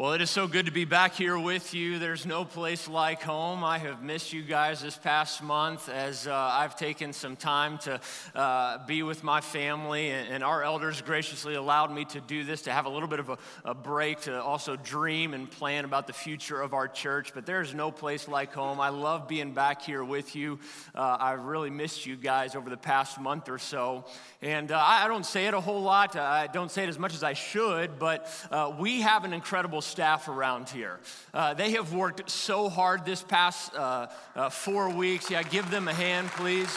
Well, it is so good to be back here with you. There's no place like home. I have missed you guys this past month as uh, I've taken some time to uh, be with my family, and, our elders graciously allowed me to do this, to have a little bit of a, a break, to also dream and plan about the future of our church. But there's no place like home. I love being back here with you. Uh, I've really missed you guys over the past month or so. And uh, I don't say it a whole lot, I don't say it as much as I should, but uh, we have an incredible staff around here. Uh, they have worked so hard this past uh, uh, four weeks. Yeah, give them a hand, please.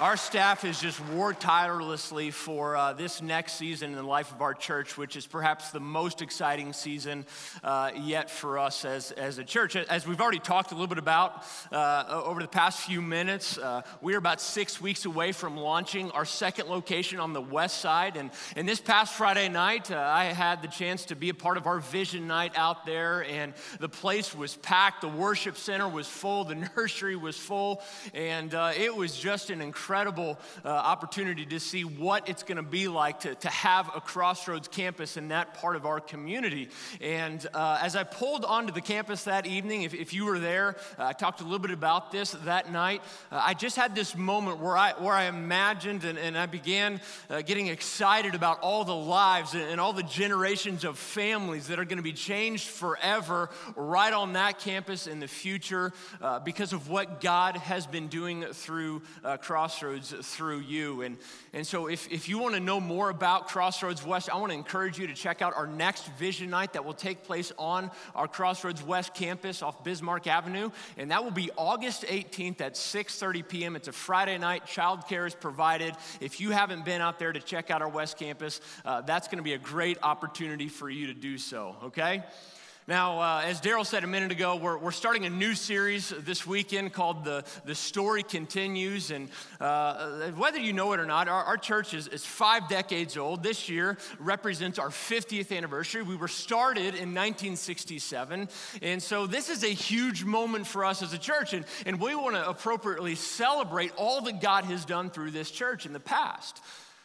Our staff has just worked tirelessly for uh, this next season in the life of our church, which is perhaps the most exciting season uh, yet for us as, as a church. As we've already talked a little bit about uh, over the past few minutes, uh, we are about six weeks away from launching our second location on the west side. And, and this past Friday night, uh, I had the chance to be a part of our vision night out there, and the place was packed. The worship center was full, the nursery was full, and uh, it was just an incredible incredible uh, opportunity to see what it's going to be like to, to have a Crossroads campus in that part of our community. And uh, as I pulled onto the campus that evening, if, if you were there, uh, I talked a little bit about this that night. Uh, I just had this moment where I, where I imagined and, and I began uh, getting excited about all the lives and, and all the generations of families that are going to be changed forever right on that campus in the future uh, because of what God has been doing through Crossroads Crossroads through you. And, and so, if, if you want to know more about Crossroads West, I want to encourage you to check out our next vision night that will take place on our Crossroads West campus off Bismarck Avenue. And that will be August 18th at 6:30 p.m. It's a Friday night. Childcare is provided. If you haven't been out there to check out our West campus, uh, that's going to be a great opportunity for you to do so, okay? Now, uh, as Daryl said a minute ago, we're, we're starting a new series this weekend called The, the Story Continues. And uh, whether you know it or not, our, our church is, is five decades old. This year represents our 50th anniversary. We were started in 1967. And so this is a huge moment for us as a church. And, and we want to appropriately celebrate all that God has done through this church in the past.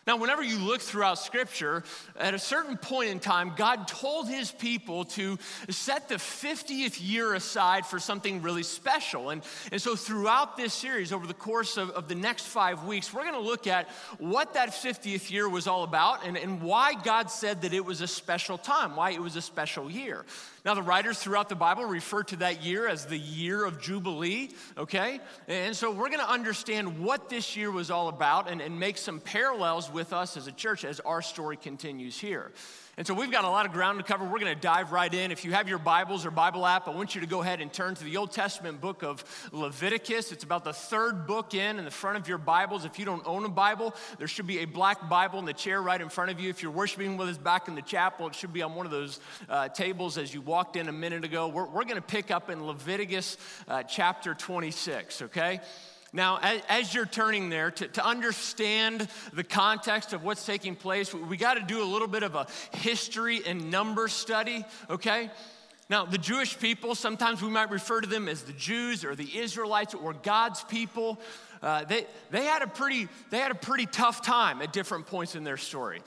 Now, whenever you look throughout Scripture, at a certain point in time, God told his people to set the 50th year aside for something really special. And, and so, throughout this series, over the course of, of the next five weeks, we're going to look at what that 50th year was all about and, and why God said that it was a special time, why it was a special year. Now, the writers throughout the Bible refer to that year as the year of Jubilee, okay? And so we're gonna understand what this year was all about and, and make some parallels with us as a church as our story continues here. And so we've got a lot of ground to cover. We're going to dive right in. If you have your Bibles or Bible app, I want you to go ahead and turn to the Old Testament book of Leviticus. It's about the third book in in the front of your Bibles. If you don't own a Bible, there should be a black Bible in the chair right in front of you. If you're worshiping with us back in the chapel, it should be on one of those uh, tables as you walked in a minute ago. We're, we're going to pick up in Leviticus uh, chapter 26, okay? Now, as, as you're turning there, to, to, understand the context of what's taking place, we got to do a little bit of a history and number study, okay? Now, the Jewish people, sometimes we might refer to them as the Jews or the Israelites or God's people. Uh, they, they, had a pretty, they had a pretty tough time at different points in their story.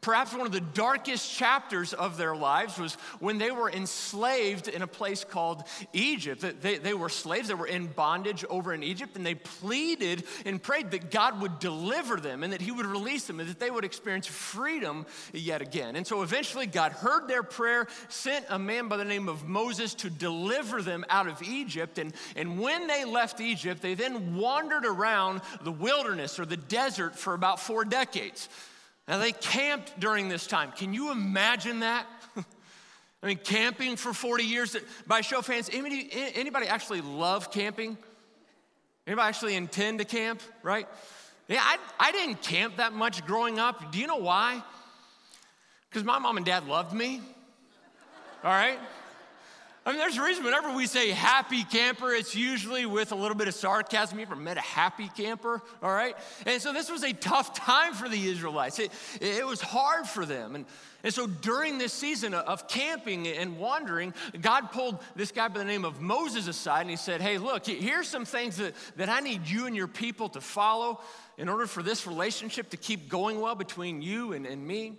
Perhaps one of the darkest chapters of their lives was when they were enslaved in a place called Egypt. They, they were slaves, they were in bondage over in Egypt, and they pleaded and prayed that God would deliver them and that He would release them and that they would experience freedom yet again. And so eventually, God heard their prayer, sent a man by the name of Moses to deliver them out of Egypt. And, and when they left Egypt, they then wandered around the wilderness or the desert for about four decades. Now, they camped during this time. Can you imagine that? I mean, camping for 40 years. By show of hands, anybody, anybody actually love camping? Anybody actually intend to camp, right? Yeah, I, I didn't camp that much growing up. Do you know why? Because my mom and dad loved me, all right? I mean, there's a reason whenever we say happy camper, it's usually with a little bit of sarcasm. You ever met a happy camper? All right? And so this was a tough time for the Israelites. It, it was hard for them. And, and so during this season of camping and wandering, God pulled this guy by the name of Moses aside and he said, Hey, look, here's some things that, that I need you and your people to follow in order for this relationship to keep going well between you and, and me.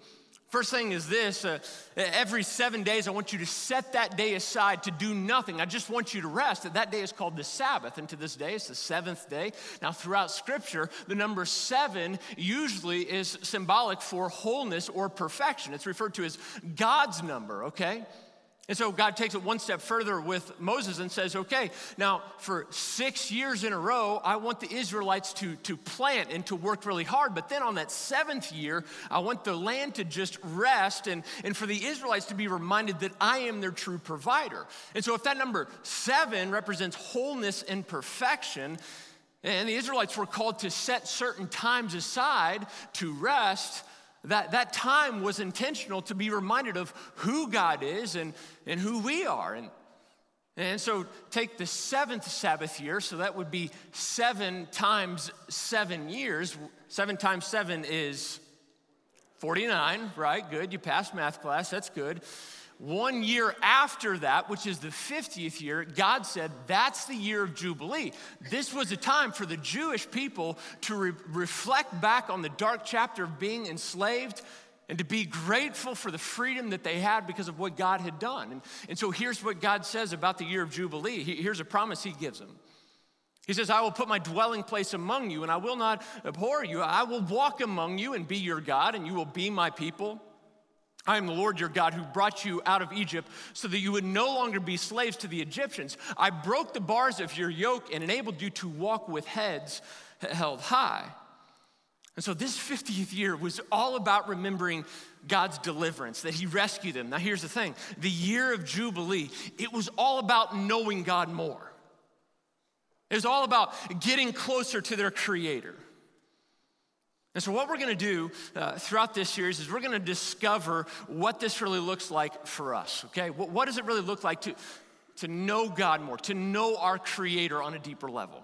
First thing is this uh, every seven days, I want you to set that day aside to do nothing. I just want you to rest. That day is called the Sabbath, and to this day, it's the seventh day. Now, throughout Scripture, the number seven usually is symbolic for wholeness or perfection. It's referred to as God's number, okay? And so God takes it one step further with Moses and says, okay, now for six years in a row, I want the Israelites to, to plant and to work really hard. But then on that seventh year, I want the land to just rest and, and for the Israelites to be reminded that I am their true provider. And so if that number seven represents wholeness and perfection, and the Israelites were called to set certain times aside to rest, that, that time was intentional to be reminded of who God is and, and who we are. And, and so take the seventh Sabbath year, so that would be seven times seven years. Seven times seven is 49, right? Good. You passed math class. That's good. One year after that, which is the 50th year, God said that's the year of Jubilee. This was a time for the Jewish people to re- reflect back on the dark chapter of being enslaved and to be grateful for the freedom that they had because of what God had done. And, and so here's what God says about the year of Jubilee. He, here's a promise He gives them. He says, I will put my dwelling place among you, and I will not abhor you. I will walk among you and be your God, and you will be my people. I am the Lord your God who brought you out of Egypt so that you would no longer be slaves to the Egyptians. I broke the bars of your yoke and enabled you to walk with heads held high. And so this 50th year was all about remembering God's deliverance, that He rescued them. Now, here's the thing the year of Jubilee, it was all about knowing God more. It was all about getting closer to their Creator. And so, what we're going to do uh, throughout this series is we're going to discover what this really looks like for us, okay? What, what, does it really look like to, to know God more, to know our Creator on a deeper level?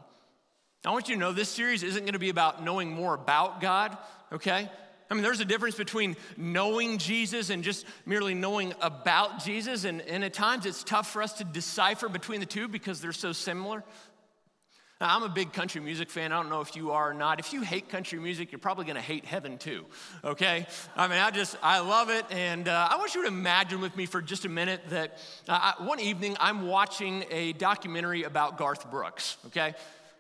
Now, I want you to know this series isn't going to be about knowing more about God, okay? I mean, there's a difference between knowing Jesus and just merely knowing about Jesus. And, and at times it's tough for us to decipher between the two because they're so similar. Now, I'm a big country music fan. I don't know if you are or not. If you hate country music, you're probably going to hate heaven too, okay? I mean, I just, I love it. And uh, I want you to imagine with me for just a minute that uh, one evening I'm watching a documentary about Garth Brooks, okay?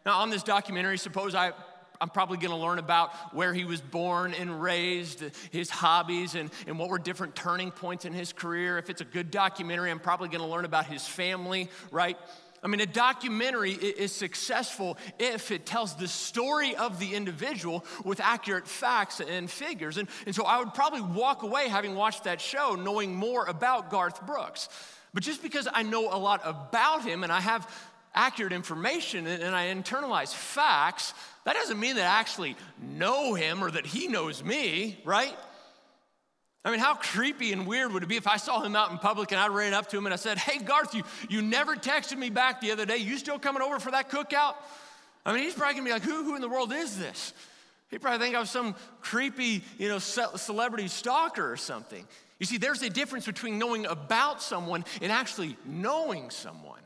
Now, on this documentary, suppose I, I'm probably going to learn about where he was born and raised, his hobbies, and, and what were different turning points in his career. If it's a good documentary, I'm probably going to learn about his family, right? I mean, a documentary is successful if it tells the story of the individual with accurate facts and figures. And, and so I would probably walk away having watched that show knowing more about Garth Brooks. But just because I know a lot about him and I have accurate information and I internalize facts, that doesn't mean that I actually know him or that he knows me, right? I mean, how creepy and weird would it be if I saw him out in public and I ran up to him and I said, Hey, Garth, you, you never texted me back the other day. You still coming over for that cookout? I mean, he's probably gonna be like, Who, who in the world is this? He'd probably think I was some creepy, you know, celebrity stalker or something. You see, there's a difference between knowing about someone and actually knowing someone.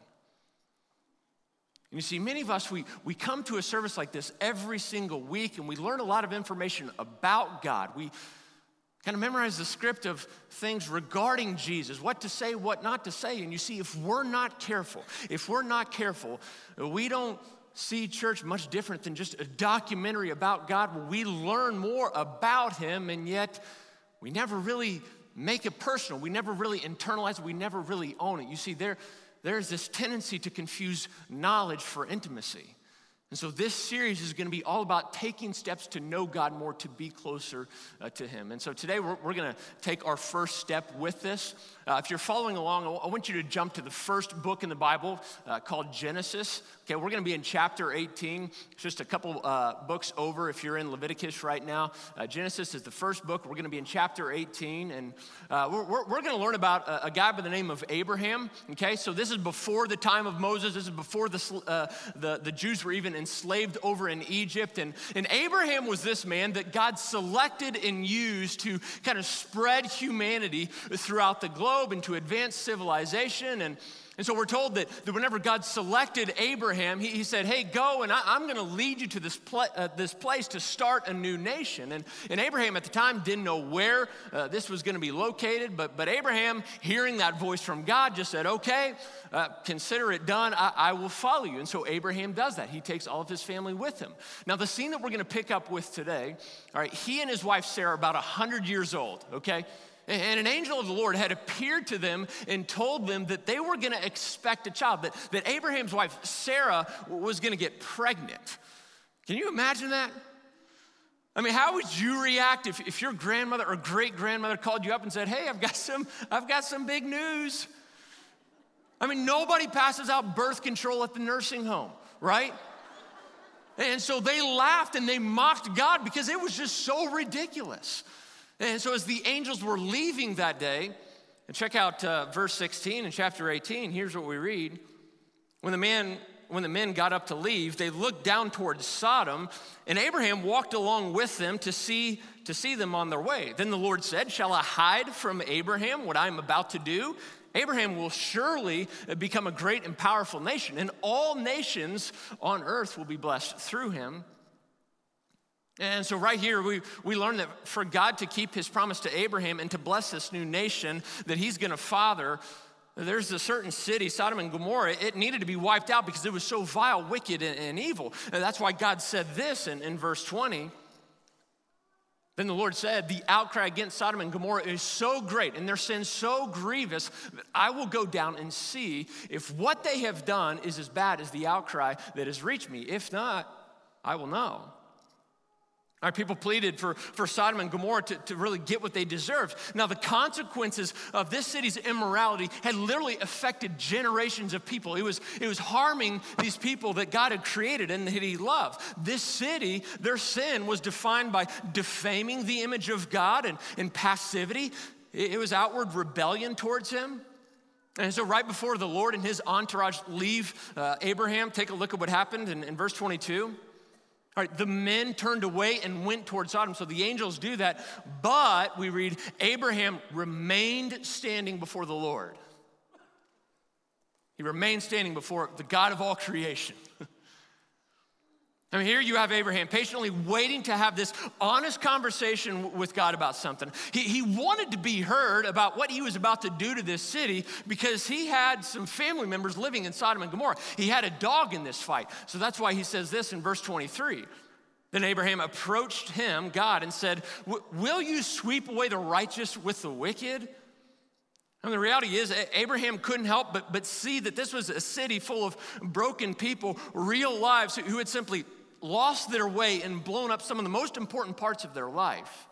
And you see, many of us, we, we come to a service like this every single week and we learn a lot of information about God. We, kind of memorize the script of things regarding Jesus, what to say, what not to say. And you see, if we're not careful, if we're not careful, we don't see church much different than just a documentary about God where we learn more about Him and yet we never really make it personal. We never really internalize it. We never really own it. You see, there, there's this tendency to confuse knowledge for intimacy. And so this series is going to be all about taking steps to know God more, to be closer uh, to Him. And so today we're, we're going to take our first step with this. Uh, if you're following along, I want you to jump to the first book in the Bible uh, called Genesis. Okay, we're going to be in chapter 18, it's just a couple uh, books over if you're in Leviticus right now. Uh, Genesis is the first book. We're going to be in chapter 18, and uh, we're, we're, going to learn about a, a, guy by the name of Abraham. Okay, so this is before the time of Moses, this is before the, the, the Jews were even enslaved over in Egypt. And, and Abraham was this man that God selected and used to kind of spread humanity throughout the globe and to advance civilization. And And so we're told that, that whenever God selected Abraham, he, he said, Hey, go and I, am going to lead you to this, uh, this place to start a new nation. And, and Abraham at the time didn't know where uh, this was going to be located, but, but Abraham, hearing that voice from God, just said, Okay, uh, consider it done. I, I will follow you. And so Abraham does that. He takes all of his family with him. Now, the scene that we're going to pick up with today, all right, he and his wife Sarah are about 100 years old, okay? And an angel of the Lord had appeared to them and told them that they were gonna expect a child, that, that Abraham's wife, Sarah, was gonna get pregnant. Can you imagine that? I mean, how would you react if, if your grandmother or great grandmother called you up and said, Hey, I've got some, I've got some big news? I mean, nobody passes out birth control at the nursing home, right? And so they laughed and they mocked God because it was just so ridiculous. And so, as the angels were leaving that day, and check out uh, verse 16 in chapter 18, here's what we read. When the man when the men got up to leave, they looked down towards Sodom, and Abraham walked along with them to see, to see them on their way. Then the Lord said, Shall I hide from Abraham what I'm about to do? Abraham will surely become a great and powerful nation, and all nations on earth will be blessed through him. And so, right here, we, we learn that for God to keep his promise to Abraham and to bless this new nation that he's gonna father, there's a certain city, Sodom and Gomorrah, it needed to be wiped out because it was so vile, wicked, and, and evil. And that's why God said this in, in verse 20. Then the Lord said, The outcry against Sodom and Gomorrah is so great and their sin so grievous that I will go down and see if what they have done is as bad as the outcry that has reached me. If not, I will know. People pleaded for, for Sodom and Gomorrah to, to really get what they deserved. Now, the consequences of this city's immorality had literally affected generations of people. It was, it was harming these people that God had created and that He loved. This city, their sin was defined by defaming the image of God and, and passivity, it, it was outward rebellion towards Him. And so, right before the Lord and His entourage leave uh, Abraham, take a look at what happened in, in verse 22. All right, the men turned away and went toward Sodom. So the angels do that. But we read, Abraham remained standing before the Lord. He remained standing before the God of all creation. I mean, here you have Abraham patiently waiting to have this honest conversation with God about something. He, he wanted to be heard about what he was about to do to this city because he had some family members living in Sodom and Gomorrah. He had a dog in this fight. So that's why he says this in verse 23. Then Abraham approached him, God, and said, Will you sweep away the righteous with the wicked? And the reality is, Abraham couldn't help but, but see that this was a city full of broken people, real lives who had simply lost their way and blown up some of the most important parts of their life.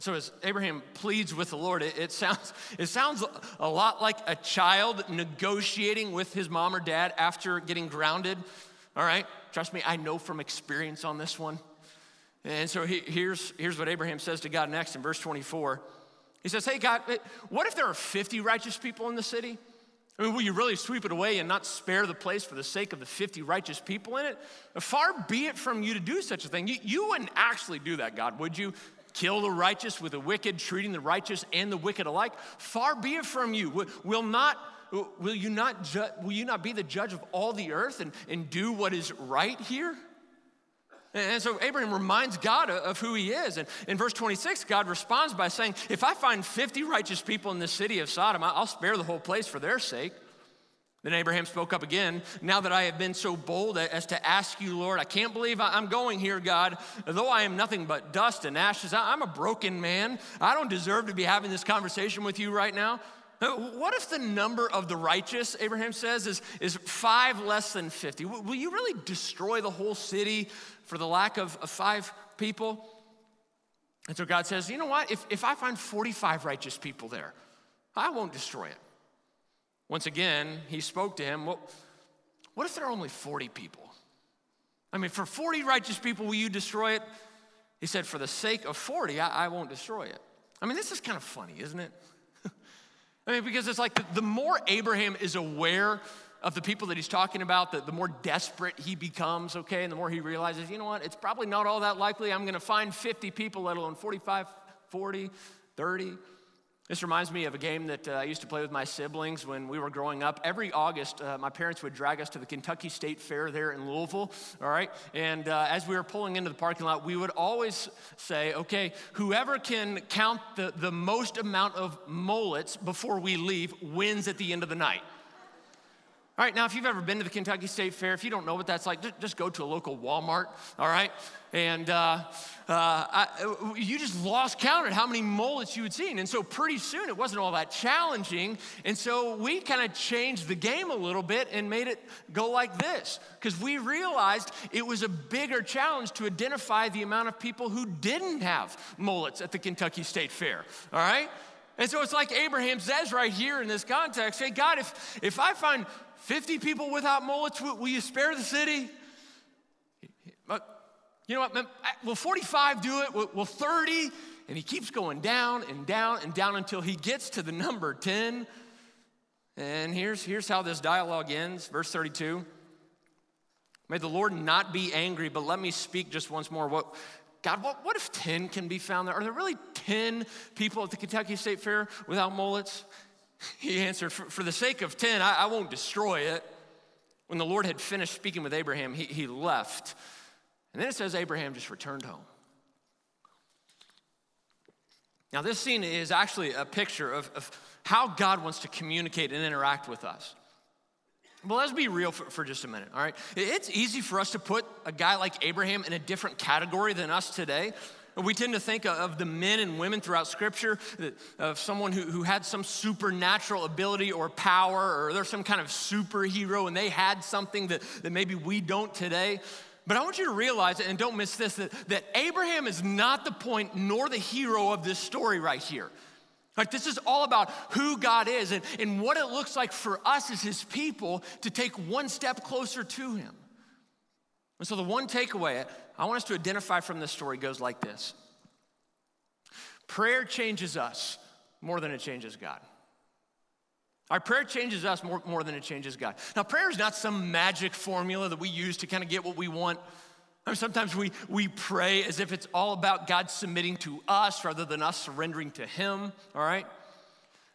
So as Abraham pleads with the Lord, it, it, sounds, it sounds a lot like a child negotiating with his mom or dad after getting grounded. All right, trust me, I know from experience on this one. And so he, here's, here's what Abraham says to God next in verse 24. He says, Hey, God, what if there are 50 righteous people in the city? I mean, will you really sweep it away and not spare the place for the sake of the 50 righteous people in it? Far be it from you to do such a thing. You, you wouldn't actually do that, God, would you? Kill the righteous with the wicked, treating the righteous and the wicked alike? Far be it from you. Will, not will you not ju- will you not be the judge of all the earth and, and do what is right here? And so Abraham reminds God of who he is. And in verse 26, God responds by saying, If I find 50 righteous people in the city of Sodom, I'll spare the whole place for their sake. Then Abraham spoke up again. Now that I have been so bold as to ask you, Lord, I can't believe I'm going here, God. Though I am nothing but dust and ashes, I'm a broken man. I don't deserve to be having this conversation with you right now. What if the number of the righteous, Abraham says, is, is five less than 50? Will you really destroy the whole city for the lack of, of five people? And so God says, you know what? If, if I find 45 righteous people there, I won't destroy it. Once again, he spoke to him, well, what if there are only 40 people? I mean, for 40 righteous people, will you destroy it? He said, for the sake of 40, I, I won't destroy it. I mean, this is kind of funny, isn't it? I mean, because it's like the, the, more Abraham is aware of the people that he's talking about, the, the more desperate he becomes, okay? And the more he realizes, you know what, it's probably not all that likely I'm gonna find 50 people, let alone 45, 40, 30. This reminds me of a game that uh, I used to play with my siblings when we were growing up. Every August, uh, my parents would drag us to the Kentucky State Fair there in Louisville, all right? And uh, as we were pulling into the parking lot, we would always say, okay, whoever can count the, the most amount of mullets before we leave wins at the end of the night. All right, now if you've ever been to the Kentucky State Fair, if you don't know what that's like, just go to a local Walmart, all right? And uh, uh, I, you just lost count at how many mullets you had seen. And so pretty soon it wasn't all that challenging. And so we kind of changed the game a little bit and made it go like this because we realized it was a bigger challenge to identify the amount of people who didn't have mullets at the Kentucky State Fair, all right? And so it's like Abraham says right here in this context, hey, God, if, if I find 50 people without mullets, will, you spare the city? Uh, you know what? Will 45 do it? Will 30? And he keeps going down and down and down until he gets to the number 10. And here's, here's how this dialogue ends, verse 32. May the Lord not be angry, but let me speak just once more. What, God, what, what if 10 can be found there? Are there really 10 people at the Kentucky State Fair without mullets? He answered, For, for the sake of 10, I, I, won't destroy it. When the Lord had finished speaking with Abraham, he, he left. And then it says Abraham just returned home. Now, this scene is actually a picture of, of how God wants to communicate and interact with us. Well, let's be real for, for, just a minute, all right? It's easy for us to put a guy like Abraham in a different category than us today. We tend to think of the men and women throughout Scripture, of someone who, who had some supernatural ability or power, or they're some kind of superhero and they had something that, that maybe we don't today. But I want you to realize, and don't miss this, that, that Abraham is not the point nor the hero of this story right here. Like, this is all about who God is and, and what it looks like for us as his people to take one step closer to him. And so, the one takeaway I want us to identify from this story goes like this Prayer changes us more than it changes God. Our prayer changes us more, more than it changes God. Now, prayer is not some magic formula that we use to kind of get what we want. I mean, sometimes we, we pray as if it's all about God submitting to us rather than us surrendering to Him, all right?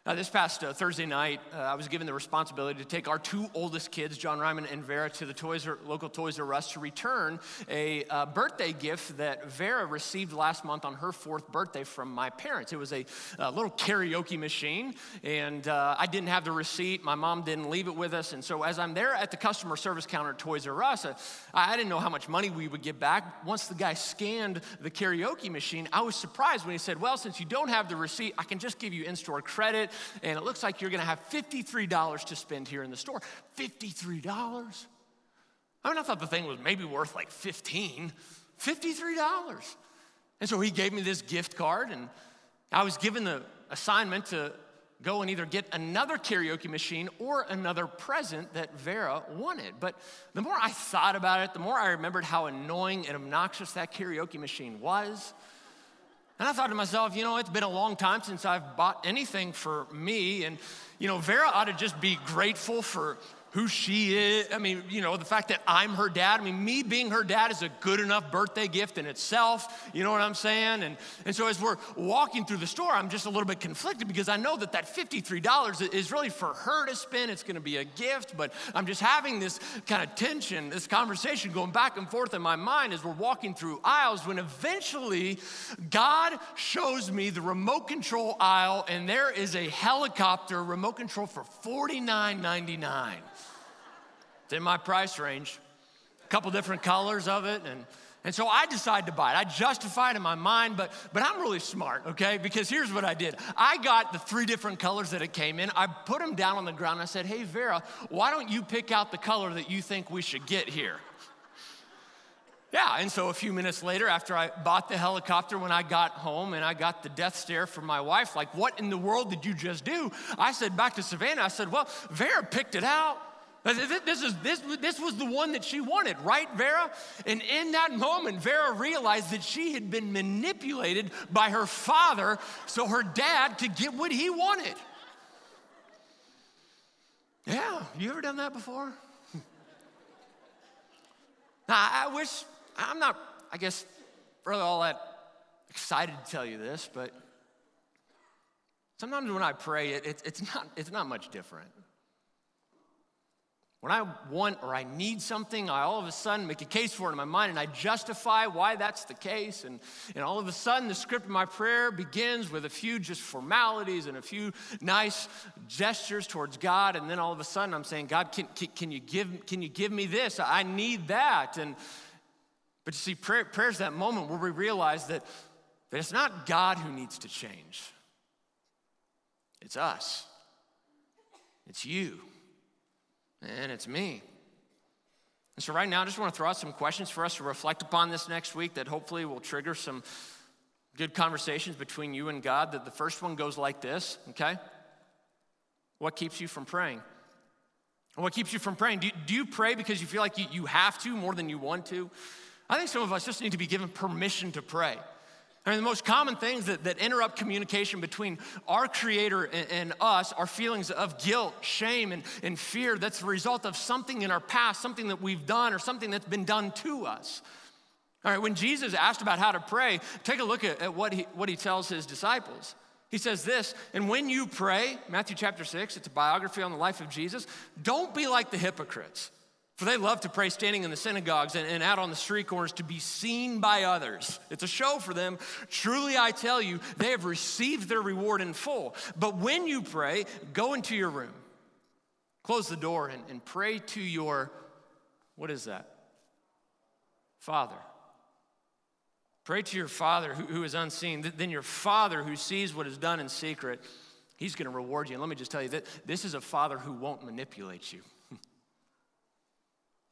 Uh, this past uh, Thursday night, uh, I was given the responsibility to take our two oldest kids, John Ryman and Vera, to the Toys local Toys R Us to return a uh, birthday gift that Vera received last month on her fourth birthday from my parents. It was a, little karaoke machine, and uh, I didn't have the receipt. My mom didn't leave it with us, and so as I'm there at the customer service counter at Toys R Us, uh, I didn't know how much money we would get back. Once the guy scanned the karaoke machine, I was surprised when he said, "Well, since you don't have the receipt, I can just give you in-store credit." And it looks like you're gonna have $53 to spend here in the store. $53? I mean, I thought the thing was maybe worth like 15, $53. And so he gave me this gift card, and I was given the assignment to go and either get another karaoke machine or another present that Vera wanted. But the more I thought about it, the more I remembered how annoying and obnoxious that karaoke machine was. And I thought to myself, you know, it's been a long time since I've bought anything for me. And, you know, Vera ought to just be grateful for who she is. I mean, you know, the fact that I'm her dad. I mean, me being her dad is a good enough birthday gift in itself. You know what I'm saying? And, and so as we're walking through the store, I'm just a little bit conflicted because I know that that $53 is really for her to spend. It's going to be a gift, but I'm just having this kind of tension, this conversation going back and forth in my mind as we're walking through aisles when eventually God shows me the remote control aisle and there is a helicopter remote control for $49.99. It's in my price range. A couple different colors of it, and and so I decided to buy it. I justified in my mind, but, but I'm really smart, okay? Because here's what I did I got the three different colors that it came in. I put them down on the ground. I said, Hey, Vera, why don't you pick out the color that you think we should get here? Yeah, and so a few minutes later, after I bought the helicopter, when I got home and I got the death stare from my wife, like, what in the world did you just do? I said back to Savannah, I said, Well, Vera picked it out. This, is, this, this was the one that she wanted, right, Vera? And in that moment, Vera realized that she had been manipulated by her father so her dad could get what he wanted. Yeah, you ever done that before? now, I wish, I'm not, I guess, really all that excited to tell you this, but Sometimes when I pray, it, it, it's, not, it's not much different. When I want or I need something, I all of a sudden make a case for it in my mind and I justify why that's the case. And, and all of a sudden, the script of my prayer begins with a few just formalities and a few nice gestures towards God. And then all of a sudden, I'm saying, God, can, can, can you, give, can you give me this? I need that. And, but you see, prayer, prayer's that moment where we realize that, that it's not God who needs to change, it's us, it's you and it's me. And so, right now, I just want to throw out some questions for us to reflect upon this next week that hopefully will trigger some good conversations between you and God. That the first one goes like this, okay? What keeps you from praying? What keeps you from praying? Do you, do you pray because you feel like you, you have to more than you want to? I think some of us just need to be given permission to pray. I mean, the most common things that, that interrupt communication between our Creator and, and, us are feelings of guilt, shame, and, and fear that's the result of something in our past, something that we've done, or something that's been done to us. All right, when Jesus asked about how to pray, take a look at, at what, he, what he tells his disciples. He says this, and when you pray, Matthew chapter 6, it's a biography on the life of Jesus, don't be like the hypocrites. For they love to pray standing in the synagogues and, and, out on the street corners to be seen by others. It's a show for them. Truly, I tell you, they have received their reward in full. But when you pray, go into your room, close the door, and, and pray to your, what is that? Father. Pray to your Father who, who is unseen. Then your Father who sees what is done in secret, he's going to reward you. And let me just tell you that this is a Father who won't manipulate you.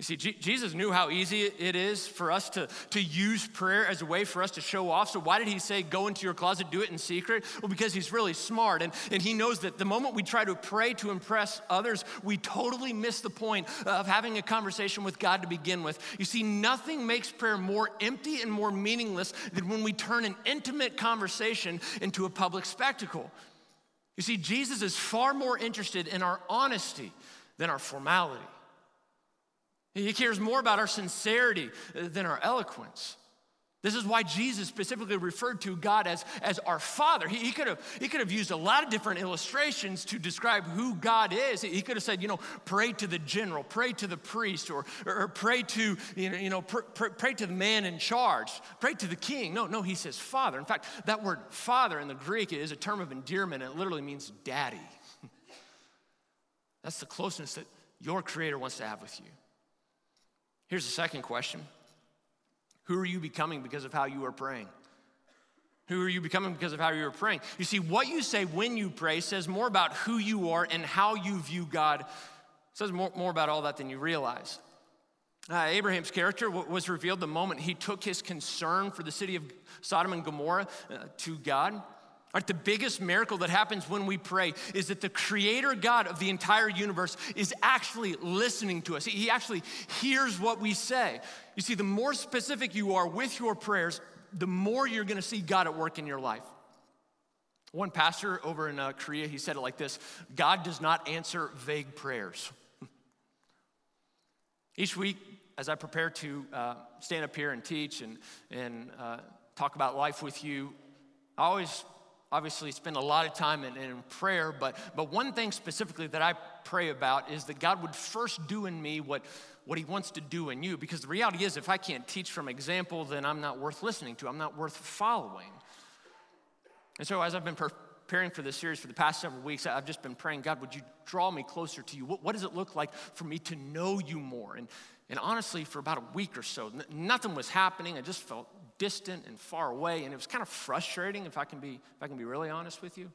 You see, G- Jesus knew how easy it is for us to, to use prayer as a way for us to show off. So, why did he say, go into your closet, do it in secret? Well, because he's really smart. And, and he knows that the moment we try to pray to impress others, we totally miss the point of having a conversation with God to begin with. You see, nothing makes prayer more empty and more meaningless than when we turn an intimate conversation into a public spectacle. You see, Jesus is far more interested in our honesty than our formality. He cares more about our sincerity uh, than our eloquence. This is why Jesus specifically referred to God as, as our Father. He, he, could have, he could have used a lot of different illustrations to describe who God is. He could have said, you know, pray to the general, pray to the priest, or, or, pray to, you know, you know pr- pr- pray to the man in charge, pray to the king. No, no, he says Father. In fact, that word Father in the Greek is a term of endearment. It literally means daddy. That's the closeness that your Creator wants to have with you. Here's the second question Who are you becoming because of how you are praying? Who are you becoming because of how you are praying? You see, what you say when you pray says more about who you are and how you view God. It says more, more about all that than you realize. Uh, Abraham's character was revealed the moment he took his concern for the city of Sodom and Gomorrah uh, to God. Right, the biggest miracle that happens when we pray is that the creator God of the entire universe is actually listening to us. He actually hears what we say. You see, the more specific you are with your prayers, the more you're gonna see God at work in your life. One pastor over in uh, Korea, he said it like this God does not answer vague prayers. Each week, as I prepare to uh, stand up here and teach and, and uh, talk about life with you, I always obviously spend a lot of time in, in, prayer, but, but one thing specifically that I pray about is that God would first do in me what, what He wants to do in you. Because the reality is, if I can't teach from example, then I'm not worth listening to, I'm not worth following. And so, as I've been preparing for this series for the past several weeks, I've just been praying, God, would you draw me closer to you? What, what does it look like for me to know you more? And, and honestly, for about a week or so, nothing was happening. I just felt distant and far away, and it was kind of frustrating if I can be, if I can be really honest with you.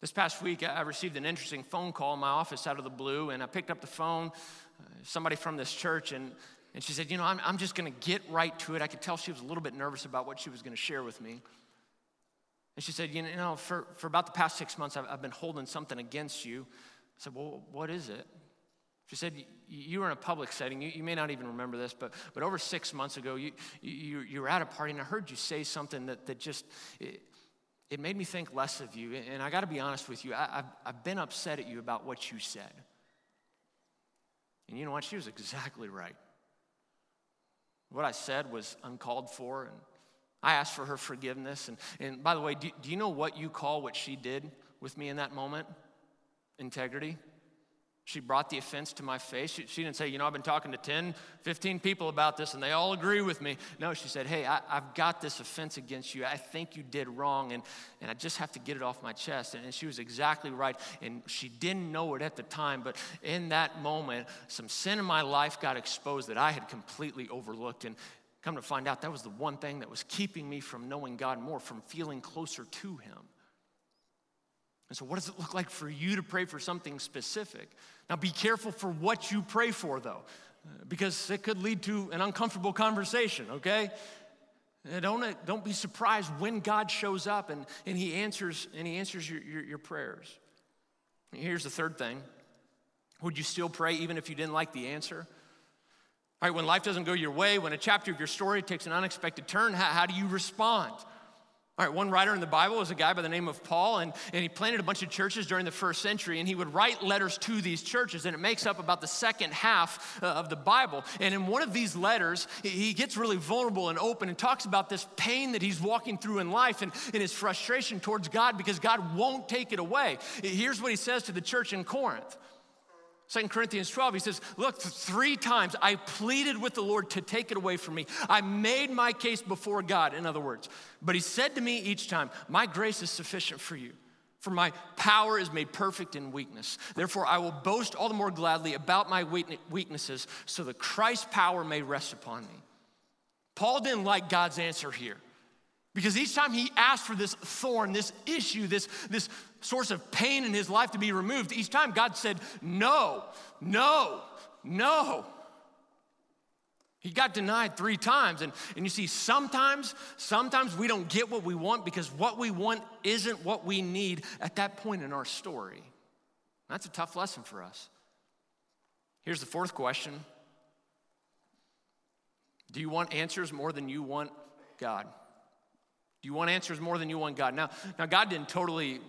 This past week, I received an interesting phone call in my office out of the blue, and I picked up the phone, uh, somebody from this church, and, and she said, You know, I'm, I'm just gonna get right to it. I could tell she was a little bit nervous about what she was gonna share with me. And she said, You know, for, for about the past six months, I've, I've been holding something against you. I said, Well, what is it? She said, You were in a public setting. You, you, may not even remember this, but, but over six months ago, you, you, you were at a party, and I heard you say something that, that just, it, it made me think less of you. And I got to be honest with you, I, have I've been upset at you about what you said. And you know what? She was exactly right. What I said was uncalled for, and I asked for her forgiveness. And, and by the way, do, do you know what you call what she did with me in that moment? Integrity. She brought the offense to my face. She, she, didn't say, you know, I've been talking to 10, 15 people about this and they all agree with me. No, she said, hey, I, have got this offense against you. I think you did wrong and, and I just have to get it off my chest. And, and she was exactly right. And she didn't know it at the time, but in that moment, some sin in my life got exposed that I had completely overlooked. And come to find out, that was the one thing that was keeping me from knowing God more, from feeling closer to Him. And so, what does it look like for you to pray for something specific? Now, be careful for what you pray for, though, because it could lead to an uncomfortable conversation, okay? Don't, don't be surprised when God shows up and, and He answers, and he answers your, your, your prayers. Here's the third thing Would you still pray even if you didn't like the answer? All right, when life doesn't go your way, when a chapter of your story takes an unexpected turn, how, how do you respond? All right, one writer in the Bible was a guy by the name of Paul, and, and he planted a bunch of churches during the first century, and he would write letters to these churches, and it makes up about the second half uh, of the Bible. And in one of these letters, he gets really vulnerable and open and talks about this pain that he's walking through in life and, and his frustration towards God because God won't take it away. Here's what he says to the church in Corinth. 2 Corinthians 12, he says, Look, three times I pleaded with the Lord to take it away from me. I made my case before God, in other words. But he said to me each time, My grace is sufficient for you, for my power is made perfect in weakness. Therefore, I will boast all the more gladly about my weaknesses, so that Christ's power may rest upon me. Paul didn't like God's answer here. Because each time he asked for this thorn, this issue, this, this source of pain in his life to be removed, each time God said, No, no, no. He got denied three times. And, and you see, sometimes, sometimes we don't get what we want because what we want isn't what we need at that point in our story. That's a tough lesson for us. Here's the fourth question Do you want answers more than you want God? Do you want answers more than you want God? Now, now God didn't totally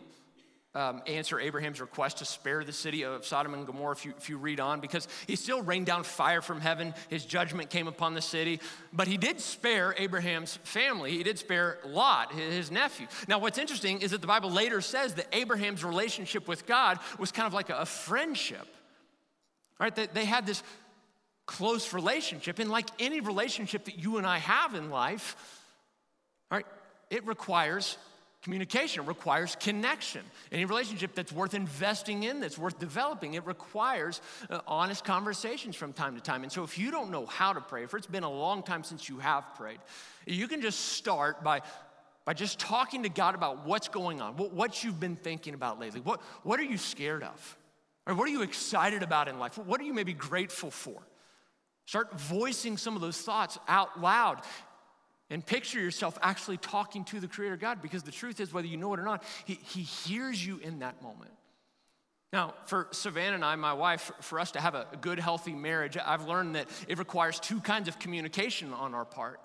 um, answer Abraham's request to spare the city of Sodom and Gomorrah if you, if you read on, because he still rained down fire from heaven. His judgment came upon the city. But he did spare Abraham's family. He did spare Lot, his nephew. Now, what's interesting is that the Bible later says that Abraham's relationship with God was kind of like a, a friendship, right? They, they had this close relationship. And like any relationship that you and I have in life, right, it requires communication, requires connection. Any relationship that's worth investing in, that's worth developing, it requires uh, honest conversations from time to time. And so, if you don't know how to pray, if it's been a long time since you have prayed, you can just start by by just talking to God about what's going on, what, what you've been thinking about lately. What, what are you scared of? Or what are you excited about in life? What are you maybe grateful for? Start voicing some of those thoughts out loud. And picture yourself actually talking to the Creator God because the truth is, whether you know it or not, He, he hears you in that moment. Now, for Savannah and I, my wife, for us to have a good, healthy marriage, I've learned that it requires two kinds of communication on our part.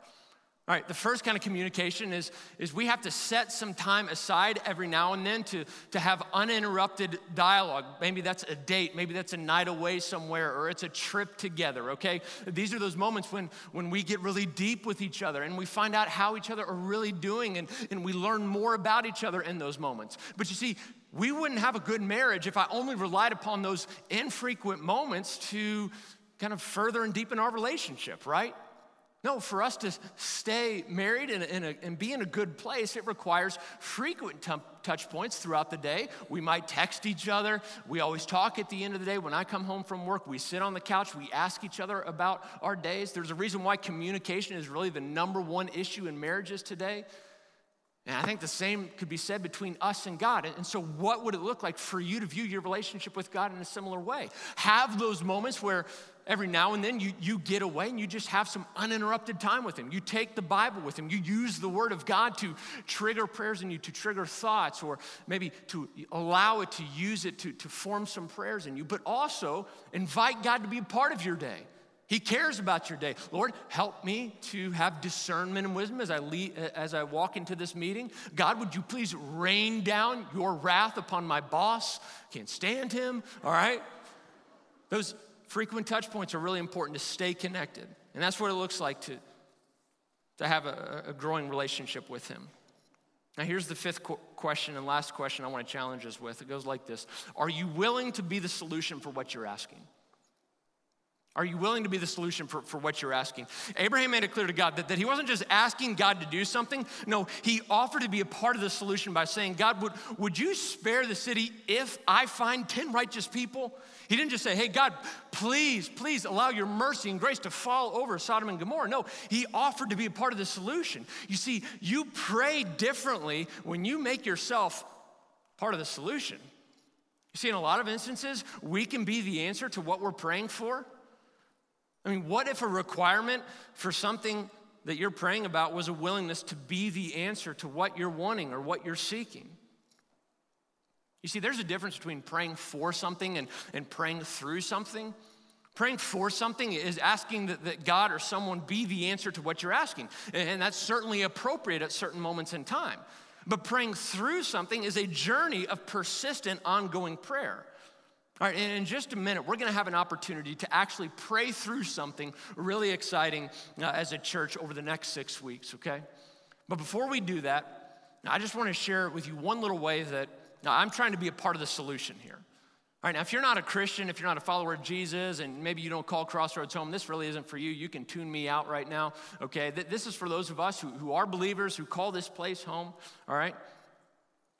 All right, the first kind of communication is, is we have to set some time aside every now and then to, to have uninterrupted dialogue. Maybe that's a date, maybe that's a night away somewhere, or it's a trip together, okay? These are those moments when, when we get really deep with each other and we find out how each other are really doing and, and we learn more about each other in those moments. But you see, we wouldn't have a good marriage if I only relied upon those infrequent moments to kind of further and deepen our relationship, right? No, for us to stay married and, and, and, be in a good place, it requires frequent t- touch points throughout the day. We might text each other. We always talk at the end of the day. When I come home from work, we sit on the couch, we ask each other about our days. There's a reason why communication is really the number one issue in marriages today. And I think the same could be said between us and God. And so, what would it look like for you to view your relationship with God in a similar way? Have those moments where every now and then you, you get away and you just have some uninterrupted time with Him. You take the Bible with Him. You use the Word of God to trigger prayers in you, to trigger thoughts, or maybe to allow it to use it to, to form some prayers in you, but also invite God to be a part of your day. He cares about your day. Lord, help me to have discernment and wisdom as I, lead, as I walk into this meeting. God, would you please rain down your wrath upon my boss? Can't stand him, all right? Those frequent touch points are really important to stay connected. And that's what it looks like to, to have a, a growing relationship with Him. Now, here's the fifth qu- question and last question I want to challenge us with. It goes like this Are you willing to be the solution for what you're asking? Are you willing to be the solution for, for what you're asking? Abraham made it clear to God that, that he wasn't just asking God to do something. No, he offered to be a part of the solution by saying, God, would, would you spare the city if I find 10 righteous people? He didn't just say, hey, God, please, please allow your mercy and grace to fall over Sodom and Gomorrah. No, he offered to be a part of the solution. You see, you pray differently when you make yourself part of the solution. You see, in a lot of instances, we can be the answer to what we're praying for. I mean, what if a requirement for something that you're praying about was a willingness to be the answer to what you're wanting or what you're seeking? You see, there's a difference between praying for something and, and praying through something. Praying for something is asking that, that God or someone be the answer to what you're asking. And that's certainly appropriate at certain moments in time. But praying through something is a journey of persistent, ongoing prayer. All right, and in just a minute, we're going to have an opportunity to actually pray through something really exciting uh, as a church over the next six weeks, okay? But before we do that, I just want to share with you one little way that now, I'm trying to be a part of the solution here. All right, now, if you're not a Christian, if you're not a follower of Jesus, and maybe you don't call Crossroads home, this really isn't for you. You can tune me out right now, okay? This is for those of us who, who are believers, who call this place home, all right?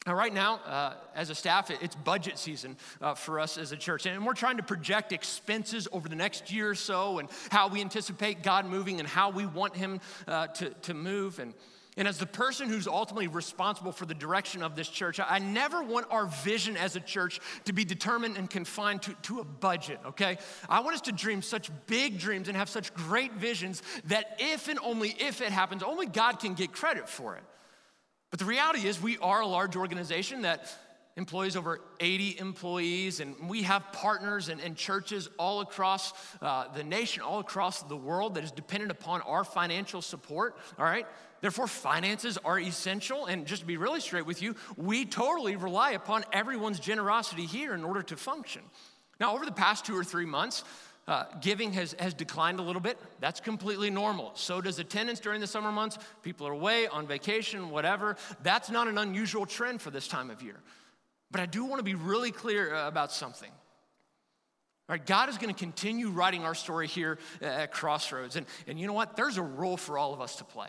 Now, right now, uh, as a staff, it's budget season uh, for us as a church. And we're trying to project expenses over the next year or so and how we anticipate God moving and how we want Him uh, to, to move. And, and as the person who's ultimately responsible for the direction of this church, I never want our vision as a church to be determined and confined to, to a budget, okay? I want us to dream such big dreams and have such great visions that if and only if it happens, only God can get credit for it. But the reality is, we are a large organization that employs over 80 employees, and we have partners and, and churches all across uh, the nation, all across the world that is dependent upon our financial support, all right? Therefore, finances are essential. And just to be really straight with you, we totally rely upon everyone's generosity here in order to function. Now, over the past two or three months, uh, giving has, has declined a little bit. That's completely normal. So does attendance during the summer months. People are away, on vacation, whatever. That's not an unusual trend for this time of year. But I do want to be really clear uh, about something. All right, God is going to continue writing our story here at Crossroads. And, and you know what? There's a role for all of us to play.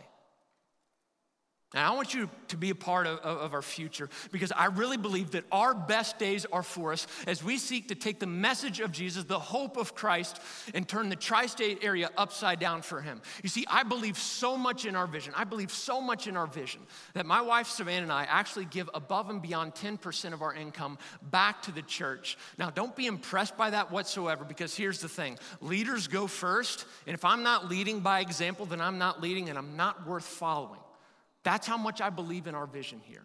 And I want you to be a part of, of, our future because I really believe that our best days are for us as we seek to take the message of Jesus, the hope of Christ, and turn the tri state area upside down for Him. You see, I believe so much in our vision. I believe so much in our vision that my wife Savannah and I actually give above and beyond 10% of our income back to the church. Now, don't be impressed by that whatsoever because here's the thing leaders go first, and if I'm not leading by example, then I'm not leading and I'm not worth following. That's how much I believe in our vision here.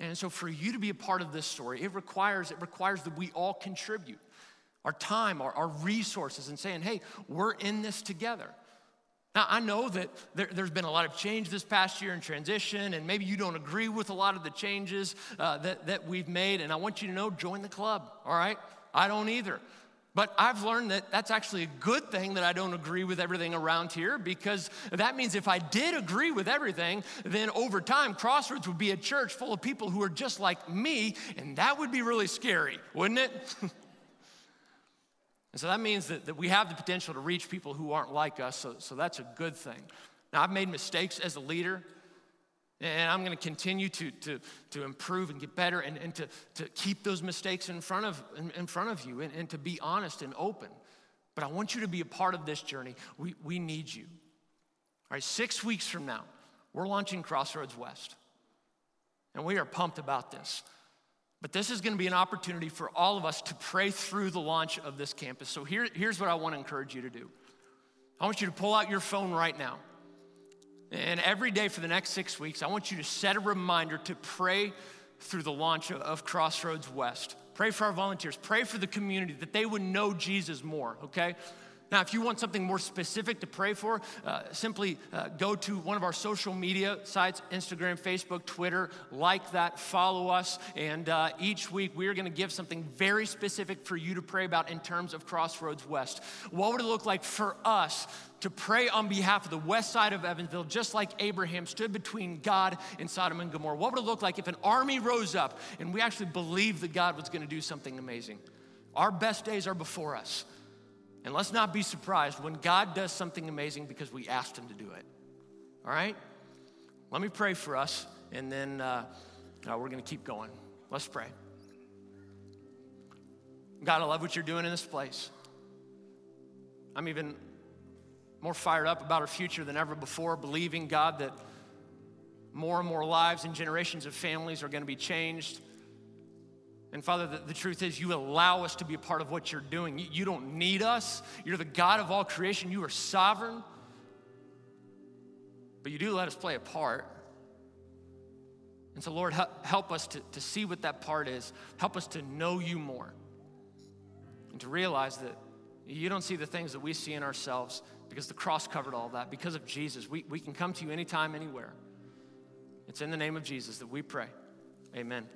And so for you to be a part of this story, it requires, it requires that we all contribute our time, our, our resources, and saying, hey, we're in this together. Now, I know that there, has been a lot of change this past year in transition, and maybe you don't agree with a lot of the changes uh, that, that we've made, and I want you to know join the club, all right? I don't either. But I've learned that that's actually a good thing that I don't agree with everything around here because that means if I did agree with everything, then over time, Crossroads would be a church full of people who are just like me, and that would be really scary, wouldn't it? and so that means that, that we have the potential to reach people who aren't like us, so, so that's a good thing. Now, I've made mistakes as a leader. And I'm going to continue to, to, to improve and get better and, and to, to keep those mistakes in front of, in, in front of you and, and to be honest and open. But I want you to be a part of this journey. We, we need you. All right, six weeks from now, we're launching Crossroads West. And we are pumped about this. But this is going to be an opportunity for all of us to pray through the launch of this campus. So here, here's what I want to encourage you to do I want you to pull out your phone right now. And every day for the next six weeks, I want you to set a reminder to pray through the launch of Crossroads West. Pray for our volunteers. Pray for the community that they would know Jesus more, okay? Now, if you want something more specific to pray for, uh, simply uh, go to one of our social media sites Instagram, Facebook, Twitter, like that, follow us. And uh, each week we are going to give something very specific for you to pray about in terms of Crossroads West. What would it look like for us to pray on behalf of the west side of Evansville, just like Abraham stood between God and Sodom and Gomorrah? What would it look like if an army rose up and we actually believed that God was going to do something amazing? Our best days are before us. And let's not be surprised when God does something amazing because we asked Him to do it. All right? Let me pray for us, and then uh, uh, we're going to keep going. Let's pray. God, I love what you're doing in this place. I'm even more fired up about our future than ever before, believing, God, that more and more lives and generations of families are going to be changed and Father, the, the, truth is, you allow us to be a part of what you're doing. You, you don't need us. You're the God of all creation. You are sovereign. But you do let us play a part. And so, Lord, help us to, to see what that part is. Help us to know you more and to realize that you don't see the things that we see in ourselves because the cross covered all that. Because of Jesus, we, we can come to you anytime, anywhere. It's in the name of Jesus that we pray. Amen.